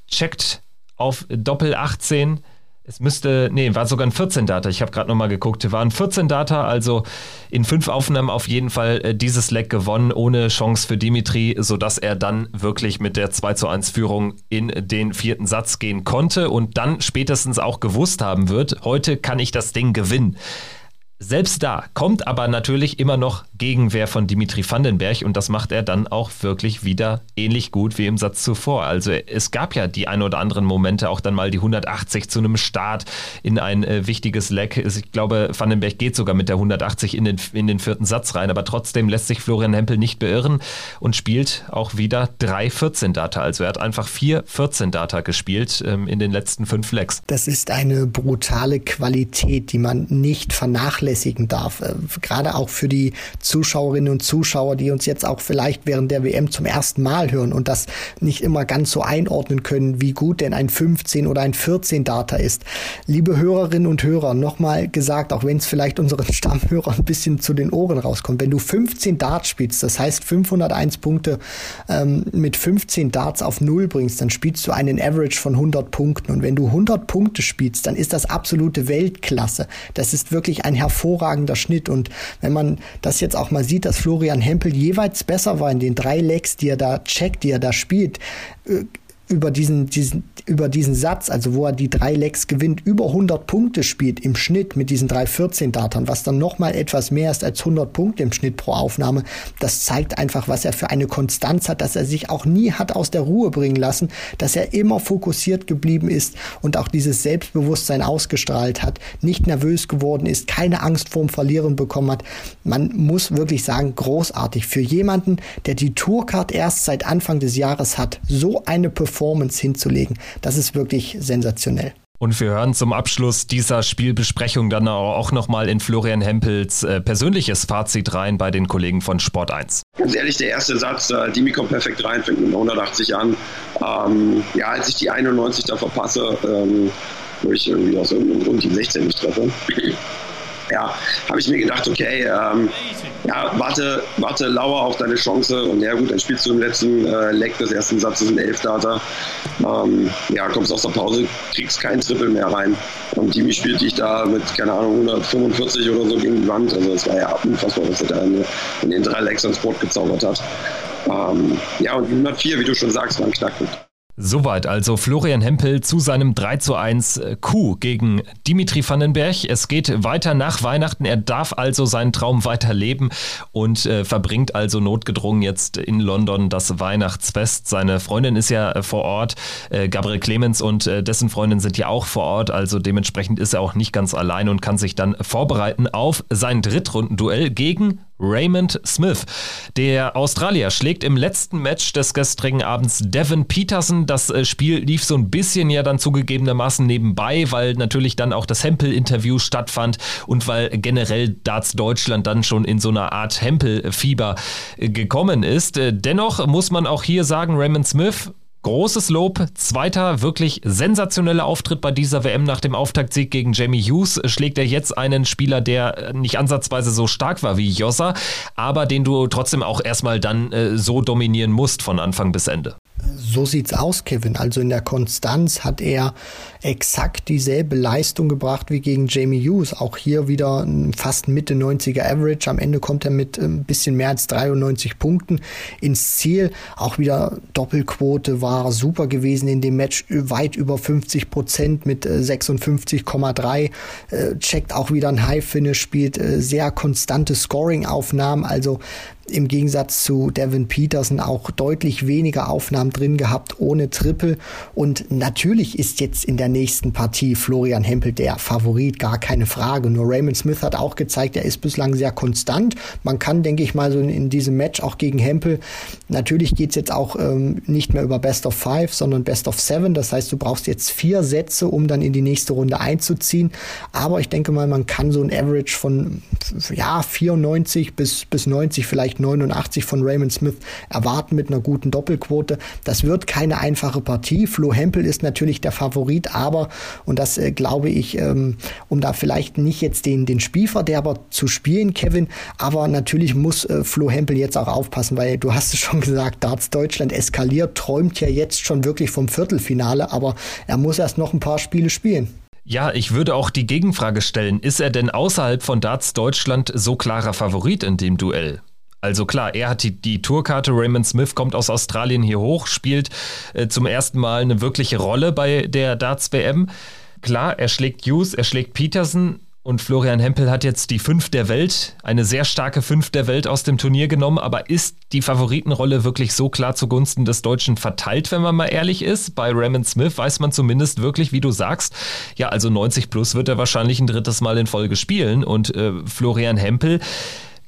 checkt auf Doppel 18. Es müsste, nee, war sogar ein 14 Data. Ich habe gerade nochmal geguckt. War ein 14 Data, also in fünf Aufnahmen auf jeden Fall äh, dieses Leck gewonnen, ohne Chance für Dimitri, sodass er dann wirklich mit der 2 zu 1 Führung in den vierten Satz gehen konnte und dann spätestens auch gewusst haben wird, heute kann ich das Ding gewinnen. Selbst da kommt aber natürlich immer noch Gegenwehr von Dimitri Vandenberg und das macht er dann auch wirklich wieder ähnlich gut wie im Satz zuvor. Also es gab ja die ein oder anderen Momente, auch dann mal die 180 zu einem Start in ein äh, wichtiges Leck. Ich glaube, Vandenberg geht sogar mit der 180 in den, in den vierten Satz rein, aber trotzdem lässt sich Florian Hempel nicht beirren und spielt auch wieder drei 14 Data. Also er hat einfach vier 14 Data gespielt ähm, in den letzten fünf Lecks. Das ist eine brutale Qualität, die man nicht vernachlässigt vernachlässigen darf. Äh, gerade auch für die Zuschauerinnen und Zuschauer, die uns jetzt auch vielleicht während der WM zum ersten Mal hören und das nicht immer ganz so einordnen können, wie gut denn ein 15 oder ein 14 Data ist. Liebe Hörerinnen und Hörer, nochmal gesagt, auch wenn es vielleicht unseren <laughs> Stammhörern ein bisschen zu den Ohren rauskommt, wenn du 15 Darts spielst, das heißt 501 Punkte ähm, mit 15 Darts auf Null bringst, dann spielst du einen Average von 100 Punkten. Und wenn du 100 Punkte spielst, dann ist das absolute Weltklasse. Das ist wirklich ein hervorragender Schnitt. Und wenn man das jetzt auch mal sieht, dass Florian Hempel jeweils besser war in den drei Legs, die er da checkt, die er da spielt, äh, über diesen, diesen, über diesen Satz, also wo er die drei Lecks gewinnt, über 100 Punkte spielt im Schnitt mit diesen 314 Datern, was dann nochmal etwas mehr ist als 100 Punkte im Schnitt pro Aufnahme, das zeigt einfach, was er für eine Konstanz hat, dass er sich auch nie hat aus der Ruhe bringen lassen, dass er immer fokussiert geblieben ist und auch dieses Selbstbewusstsein ausgestrahlt hat, nicht nervös geworden ist, keine Angst vorm Verlieren bekommen hat. Man muss wirklich sagen, großartig für jemanden, der die Tourcard erst seit Anfang des Jahres hat, so eine Performance Performance hinzulegen. Das ist wirklich sensationell. Und wir hören zum Abschluss dieser Spielbesprechung dann auch nochmal in Florian Hempels äh, persönliches Fazit rein bei den Kollegen von Sport 1. Ganz ehrlich, der erste Satz, äh, Dimi kommt perfekt rein, fängt mit 180 an. Ähm, ja, als ich die 91 da verpasse, ähm, wo ich irgendwie aus irgendeinem Grund die 16 nicht treffe, <clears throat> ja, habe ich mir gedacht, okay, ähm, ja, warte, warte lauer auf deine Chance und ja gut, dann spielst du im letzten äh, Leck des ersten Satzes ein Elfdata. Ähm, ja, kommst aus der Pause, kriegst keinen Triple mehr rein. Und Jimmy spielt dich da mit, keine Ahnung, 145 oder so gegen die Wand. Also es war ja unfassbar, was er da in, in den drei Lecks ans Board gezaubert hat. Ähm, ja, und 104, wie du schon sagst, war ein Knackpunkt. Soweit also Florian Hempel zu seinem 3 zu 1 Coup gegen Dimitri Vandenberg. Es geht weiter nach Weihnachten. Er darf also seinen Traum weiterleben und äh, verbringt also notgedrungen jetzt in London das Weihnachtsfest. Seine Freundin ist ja äh, vor Ort, äh, Gabriel Clemens und äh, dessen Freundin sind ja auch vor Ort. Also dementsprechend ist er auch nicht ganz allein und kann sich dann vorbereiten auf sein Drittrundenduell gegen Raymond Smith. Der Australier schlägt im letzten Match des gestrigen Abends Devin Peterson. Das äh, Spiel lief so ein bisschen ja dann zugegebenermaßen nebenbei, weil natürlich dann auch das Hempel-Interview stattfand und weil generell Darts Deutschland dann schon in so einer Art Hempel-Fieber äh, gekommen ist. Äh, dennoch muss man auch hier sagen, Raymond Smith Großes Lob, zweiter wirklich sensationeller Auftritt bei dieser WM nach dem Auftaktsieg gegen Jamie Hughes. Schlägt er jetzt einen Spieler, der nicht ansatzweise so stark war wie Jossa, aber den du trotzdem auch erstmal dann äh, so dominieren musst von Anfang bis Ende. So sieht's aus, Kevin. Also in der Konstanz hat er exakt dieselbe Leistung gebracht wie gegen Jamie Hughes. Auch hier wieder fast Mitte 90er Average. Am Ende kommt er mit ein ähm, bisschen mehr als 93 Punkten ins Ziel. Auch wieder Doppelquote war super gewesen in dem Match. Weit über 50 Prozent mit 56,3. Äh, äh, checkt auch wieder ein High Finish, spielt äh, sehr konstante Scoring-Aufnahmen. Also im Gegensatz zu Devin Peterson auch deutlich weniger Aufnahmen drin gehabt ohne Triple. Und natürlich ist jetzt in der nächsten Partie Florian Hempel der Favorit, gar keine Frage. Nur Raymond Smith hat auch gezeigt, er ist bislang sehr konstant. Man kann, denke ich mal, so in, diesem Match auch gegen Hempel, natürlich geht's jetzt auch ähm, nicht mehr über Best of Five, sondern Best of Seven. Das heißt, du brauchst jetzt vier Sätze, um dann in die nächste Runde einzuziehen. Aber ich denke mal, man kann so ein Average von ja, 94 bis, bis 90 vielleicht vielleicht 89 von Raymond Smith erwarten mit einer guten Doppelquote. Das wird keine einfache Partie. Flo Hempel ist natürlich der Favorit, aber, und das äh, glaube ich, ähm, um da vielleicht nicht jetzt den, den Spielverderber zu spielen, Kevin, aber natürlich muss äh, Flo Hempel jetzt auch aufpassen, weil du hast es schon gesagt, Darts Deutschland eskaliert, träumt ja jetzt schon wirklich vom Viertelfinale, aber er muss erst noch ein paar Spiele spielen. Ja, ich würde auch die Gegenfrage stellen, ist er denn außerhalb von Darts Deutschland so klarer Favorit in dem Duell? Also klar, er hat die, die Tourkarte, Raymond Smith kommt aus Australien hier hoch, spielt äh, zum ersten Mal eine wirkliche Rolle bei der Darts-WM. Klar, er schlägt Hughes, er schlägt Peterson, und Florian Hempel hat jetzt die Fünf der Welt, eine sehr starke Fünf der Welt aus dem Turnier genommen. Aber ist die Favoritenrolle wirklich so klar zugunsten des Deutschen verteilt, wenn man mal ehrlich ist? Bei Raymond Smith weiß man zumindest wirklich, wie du sagst, ja, also 90 plus wird er wahrscheinlich ein drittes Mal in Folge spielen. Und äh, Florian Hempel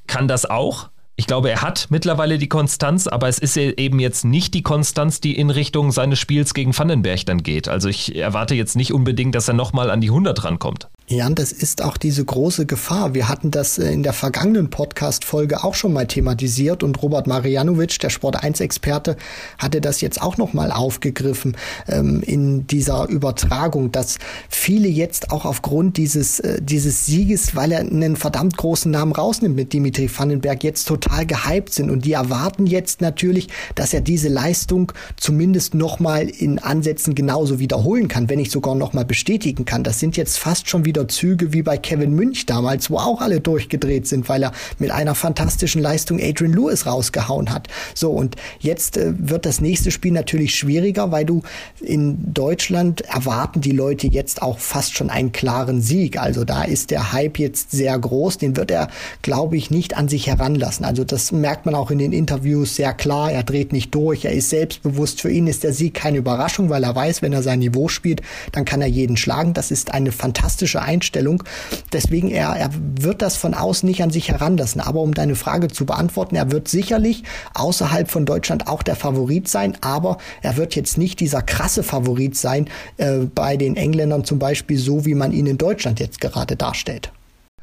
kann das auch. Ich glaube, er hat mittlerweile die Konstanz, aber es ist eben jetzt nicht die Konstanz, die in Richtung seines Spiels gegen Vandenberg dann geht. Also ich erwarte jetzt nicht unbedingt, dass er nochmal an die 100 rankommt. Ja, und das ist auch diese große Gefahr. Wir hatten das äh, in der vergangenen Podcast-Folge auch schon mal thematisiert und Robert Marianovic, der Sport1-Experte, hatte das jetzt auch noch mal aufgegriffen ähm, in dieser Übertragung, dass viele jetzt auch aufgrund dieses, äh, dieses Sieges, weil er einen verdammt großen Namen rausnimmt mit Dimitri Vandenberg, jetzt total gehypt sind und die erwarten jetzt natürlich, dass er diese Leistung zumindest noch mal in Ansätzen genauso wiederholen kann, wenn nicht sogar noch mal bestätigen kann. Das sind jetzt fast schon wieder wieder Züge wie bei Kevin Münch damals, wo auch alle durchgedreht sind, weil er mit einer fantastischen Leistung Adrian Lewis rausgehauen hat. So, und jetzt äh, wird das nächste Spiel natürlich schwieriger, weil du in Deutschland erwarten die Leute jetzt auch fast schon einen klaren Sieg. Also da ist der Hype jetzt sehr groß, den wird er, glaube ich, nicht an sich heranlassen. Also das merkt man auch in den Interviews sehr klar. Er dreht nicht durch, er ist selbstbewusst. Für ihn ist der Sieg keine Überraschung, weil er weiß, wenn er sein Niveau spielt, dann kann er jeden schlagen. Das ist eine fantastische Einstellung. Deswegen, er, er wird das von außen nicht an sich heranlassen. Aber um deine Frage zu beantworten, er wird sicherlich außerhalb von Deutschland auch der Favorit sein, aber er wird jetzt nicht dieser krasse Favorit sein äh, bei den Engländern zum Beispiel, so wie man ihn in Deutschland jetzt gerade darstellt.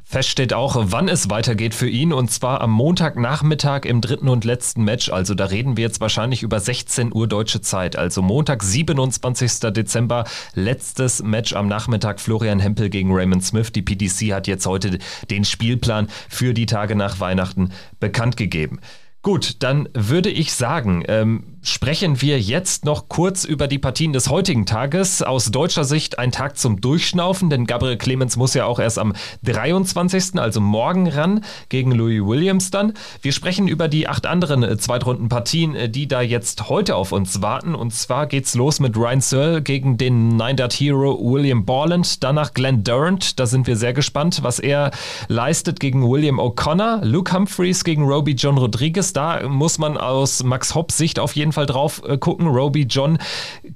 Fest steht auch, wann es weitergeht für ihn und zwar am Montagnachmittag im dritten und letzten Match. Also da reden wir jetzt wahrscheinlich über 16 Uhr deutsche Zeit. Also Montag, 27. Dezember, letztes Match am Nachmittag. Florian Hempel gegen Raymond Smith. Die PDC hat jetzt heute den Spielplan für die Tage nach Weihnachten bekannt gegeben. Gut, dann würde ich sagen, ähm, sprechen wir jetzt noch kurz über die Partien des heutigen Tages. Aus deutscher Sicht ein Tag zum Durchschnaufen, denn Gabriel Clemens muss ja auch erst am 23., also morgen ran, gegen Louis Williams dann. Wir sprechen über die acht anderen äh, Zweitrundenpartien, äh, die da jetzt heute auf uns warten. Und zwar geht's los mit Ryan Searle gegen den Nine-Dart-Hero William Borland, danach Glenn Durant. Da sind wir sehr gespannt, was er leistet gegen William O'Connor. Luke Humphreys gegen Roby John Rodriguez. Da muss man aus Max Hopp Sicht auf jeden Fall Fall drauf äh, gucken. Roby John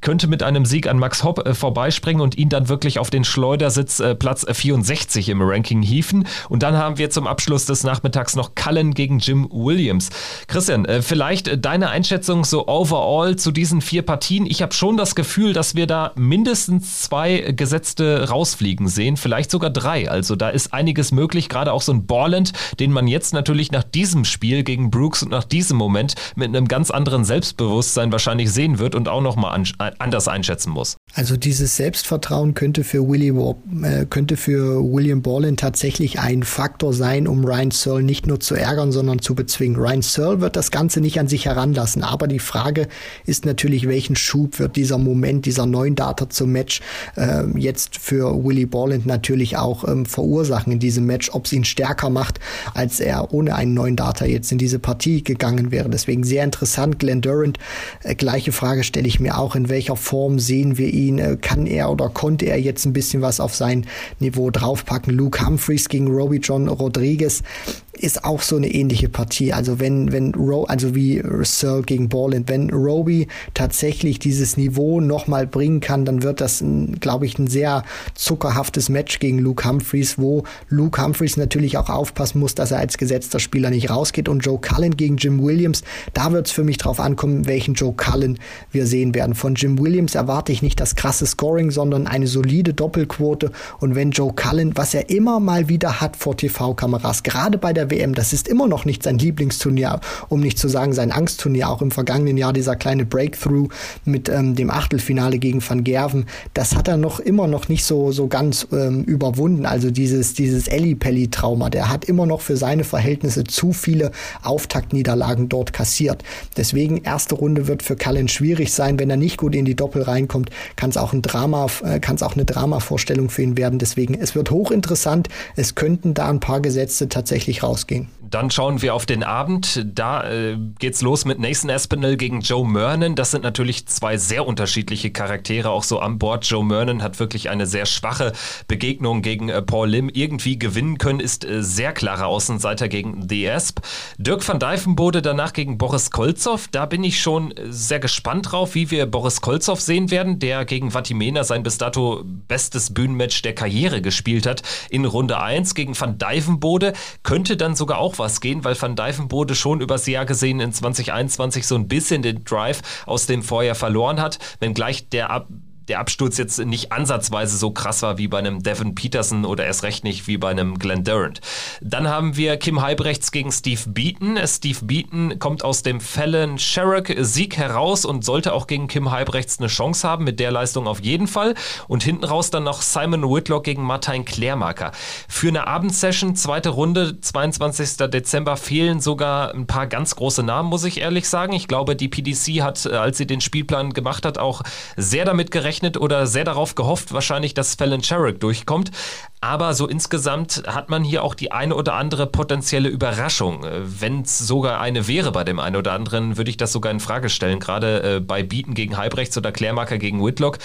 könnte mit einem Sieg an Max Hopp äh, vorbeispringen und ihn dann wirklich auf den Schleudersitz äh, Platz 64 im Ranking hieven. Und dann haben wir zum Abschluss des Nachmittags noch Cullen gegen Jim Williams. Christian, vielleicht deine Einschätzung so overall zu diesen vier Partien. Ich habe schon das Gefühl, dass wir da mindestens zwei Gesetzte rausfliegen sehen, vielleicht sogar drei. Also da ist einiges möglich, gerade auch so ein Borland, den man jetzt natürlich nach diesem Spiel gegen Brooks und nach diesem Moment mit einem ganz anderen Selbstbewusstsein Selbstbewusstsein wahrscheinlich sehen wird und auch nochmal an, anders einschätzen muss. Also dieses Selbstvertrauen könnte für, Willy, äh, könnte für William Borland tatsächlich ein Faktor sein, um Ryan Searle nicht nur zu ärgern, sondern zu bezwingen. Ryan Searle wird das Ganze nicht an sich heranlassen, aber die Frage ist natürlich, welchen Schub wird dieser Moment, dieser neuen Data zum Match äh, jetzt für Willy Borland natürlich auch ähm, verursachen in diesem Match, ob es ihn stärker macht, als er ohne einen neuen Data jetzt in diese Partie gegangen wäre. Deswegen sehr interessant. Glenn Durant äh, gleiche Frage stelle ich mir auch, in welcher Form sehen wir ihn? Äh, kann er oder konnte er jetzt ein bisschen was auf sein Niveau draufpacken? Luke Humphreys gegen Roby John Rodriguez ist auch so eine ähnliche Partie. Also wenn, wenn Ro also wie Searle gegen Borland, wenn Roby tatsächlich dieses Niveau nochmal bringen kann, dann wird das, glaube ich, ein sehr zuckerhaftes Match gegen Luke Humphreys, wo Luke Humphreys natürlich auch aufpassen muss, dass er als gesetzter Spieler nicht rausgeht. Und Joe Cullen gegen Jim Williams, da wird es für mich drauf ankommen, welchen Joe Cullen wir sehen werden. Von Jim Williams erwarte ich nicht das krasse Scoring, sondern eine solide Doppelquote. Und wenn Joe Cullen, was er immer mal wieder hat vor TV-Kameras, gerade bei der WM, das ist immer noch nicht sein Lieblingsturnier, um nicht zu sagen sein Angstturnier, auch im vergangenen Jahr dieser kleine Breakthrough mit ähm, dem Achtelfinale gegen Van Gerven, das hat er noch immer noch nicht so, so ganz ähm, überwunden. Also dieses, dieses Ellipelli-Trauma, der hat immer noch für seine Verhältnisse zu viele Auftaktniederlagen dort kassiert. Deswegen erste Runde wird für Cullen schwierig sein. Wenn er nicht gut in die Doppel reinkommt, kann es auch ein Drama, äh, kann es auch eine Dramavorstellung für ihn werden. Deswegen, es wird hochinteressant. Es könnten da ein paar Gesetze tatsächlich rausgehen. Dann schauen wir auf den Abend. Da äh, geht's los mit Nathan Aspinall gegen Joe Mernon. Das sind natürlich zwei sehr unterschiedliche Charaktere, auch so an Bord. Joe Mernon hat wirklich eine sehr schwache Begegnung gegen äh, Paul Lim irgendwie gewinnen können, ist äh, sehr klarer Außenseiter gegen The Asp. Dirk van Dijvenbode danach gegen Boris Kolzow. Da bin ich schon äh, sehr gespannt drauf, wie wir Boris Kolzow sehen werden, der gegen Vatimena sein bis dato bestes Bühnenmatch der Karriere gespielt hat. In Runde 1 gegen van Dijvenbode könnte dann sogar auch was gehen, weil Van Dijvenbode schon übers Jahr gesehen in 2021 so ein bisschen den Drive aus dem Vorjahr verloren hat, wenngleich der ab der Absturz jetzt nicht ansatzweise so krass war wie bei einem Devin Peterson oder erst recht nicht wie bei einem Glenn Durant. Dann haben wir Kim Halbrechts gegen Steve Beaton. Steve Beaton kommt aus dem Fallon Sherrock Sieg heraus und sollte auch gegen Kim Halbrechts eine Chance haben, mit der Leistung auf jeden Fall. Und hinten raus dann noch Simon Whitlock gegen Martin Klärmarker. Für eine Abendsession, zweite Runde, 22. Dezember, fehlen sogar ein paar ganz große Namen, muss ich ehrlich sagen. Ich glaube, die PDC hat, äh, als sie den Spielplan gemacht hat, auch sehr damit gerechnet, gerechnet oder sehr darauf gehofft, wahrscheinlich, dass Fallon Sherrick durchkommt. Aber so insgesamt hat man hier auch die eine oder andere potenzielle Überraschung. Wenn es sogar eine wäre bei dem einen oder anderen, würde ich das sogar in Frage stellen. Gerade äh, bei Bieten gegen Halbrechts oder Klärmarker gegen Whitlock.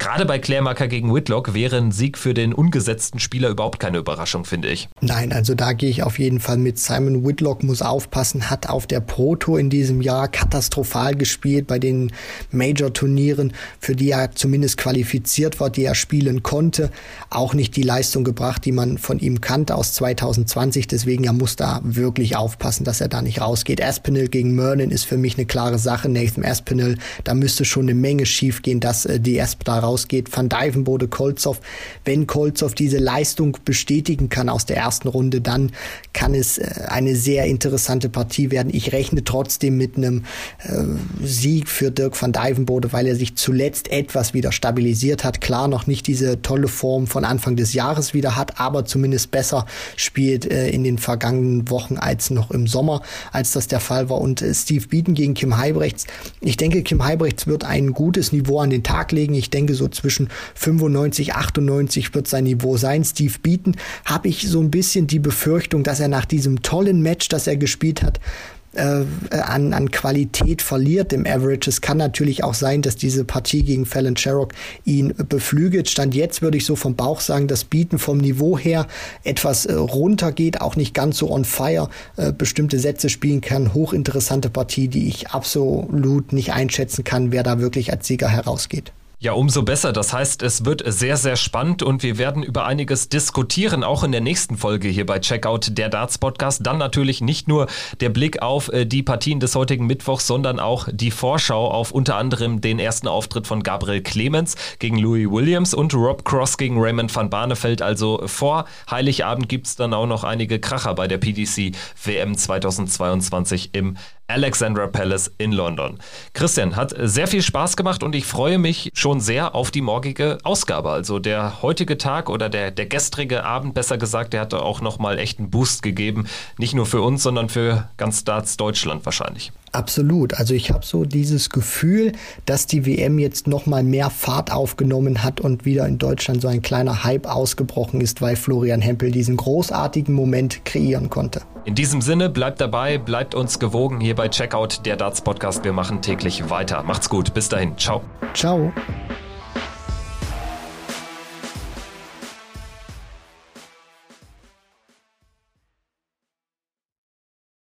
Gerade bei Klärmarker gegen Whitlock wäre ein Sieg für den ungesetzten Spieler überhaupt keine Überraschung, finde ich. Nein, also da gehe ich auf jeden Fall mit. Simon Whitlock muss aufpassen, hat auf der Proto in diesem Jahr katastrophal gespielt bei den Major-Turnieren, für die er zumindest qualifiziert war, die er spielen konnte. Auch nicht die Leistung gebracht, die man von ihm kannte aus 2020. Deswegen er muss da wirklich aufpassen, dass er da nicht rausgeht. Aspinall gegen Merlin ist für mich eine klare Sache. Nathan Aspinall, da müsste schon eine Menge schief gehen, dass äh, die Asp da raus rausgeht. Van Dijvenbode, Kolzow. Wenn Kolzow diese Leistung bestätigen kann aus der ersten Runde, dann kann es äh, eine sehr interessante Partie werden. Ich rechne trotzdem mit einem äh, Sieg für Dirk van Dijvenbode, weil er sich zuletzt etwas wieder stabilisiert hat. Klar, noch nicht diese tolle Form von Anfang des Jahres wieder hat, aber zumindest besser spielt äh, in den vergangenen Wochen als noch im Sommer, als das der Fall war. Und Steve Beaton gegen Kim Heibrechts. Ich denke, Kim Heibrechts wird ein gutes Niveau an den Tag legen. Ich denke, so zwischen 95, 98 wird sein Niveau sein. Steve Beaton habe ich so ein bisschen die Befürchtung, dass er nach diesem tollen Match, das er gespielt hat, äh, an, an Qualität verliert im Average. Es kann natürlich auch sein, dass diese Partie gegen Fallon Sherrock ihn beflügelt. Stand jetzt würde ich so vom Bauch sagen, dass Bieten vom Niveau her etwas äh, runter geht, auch nicht ganz so on fire, äh, bestimmte Sätze spielen kann. Hochinteressante Partie, die ich absolut nicht einschätzen kann, wer da wirklich als Sieger herausgeht. Ja, umso besser. Das heißt, es wird sehr, sehr spannend und wir werden über einiges diskutieren, auch in der nächsten Folge hier bei Checkout der Darts Podcast. Dann natürlich nicht nur der Blick auf äh, die Partien des heutigen Mittwochs, sondern auch die Vorschau auf unter anderem den ersten Auftritt von Gabriel Clemens gegen Louis Williams und Rob Cross gegen Raymond van Barneveld. Also vor Heiligabend gibt's dann auch noch einige Kracher bei der PDC WM 2022 im Alexandra Palace in London. Christian, hat sehr viel Spaß gemacht und ich freue mich schon sehr auf die morgige Ausgabe. Also der heutige Tag oder der, der gestrige Abend, besser gesagt, der hat auch nochmal echt einen Boost gegeben. Nicht nur für uns, sondern für ganz Darts Deutschland wahrscheinlich. Absolut. Also ich habe so dieses Gefühl, dass die WM jetzt noch mal mehr Fahrt aufgenommen hat und wieder in Deutschland so ein kleiner Hype ausgebrochen ist, weil Florian Hempel diesen großartigen Moment kreieren konnte. In diesem Sinne, bleibt dabei, bleibt uns gewogen hier bei Checkout, der Darts Podcast. Wir machen täglich weiter. Macht's gut. Bis dahin. Ciao. Ciao.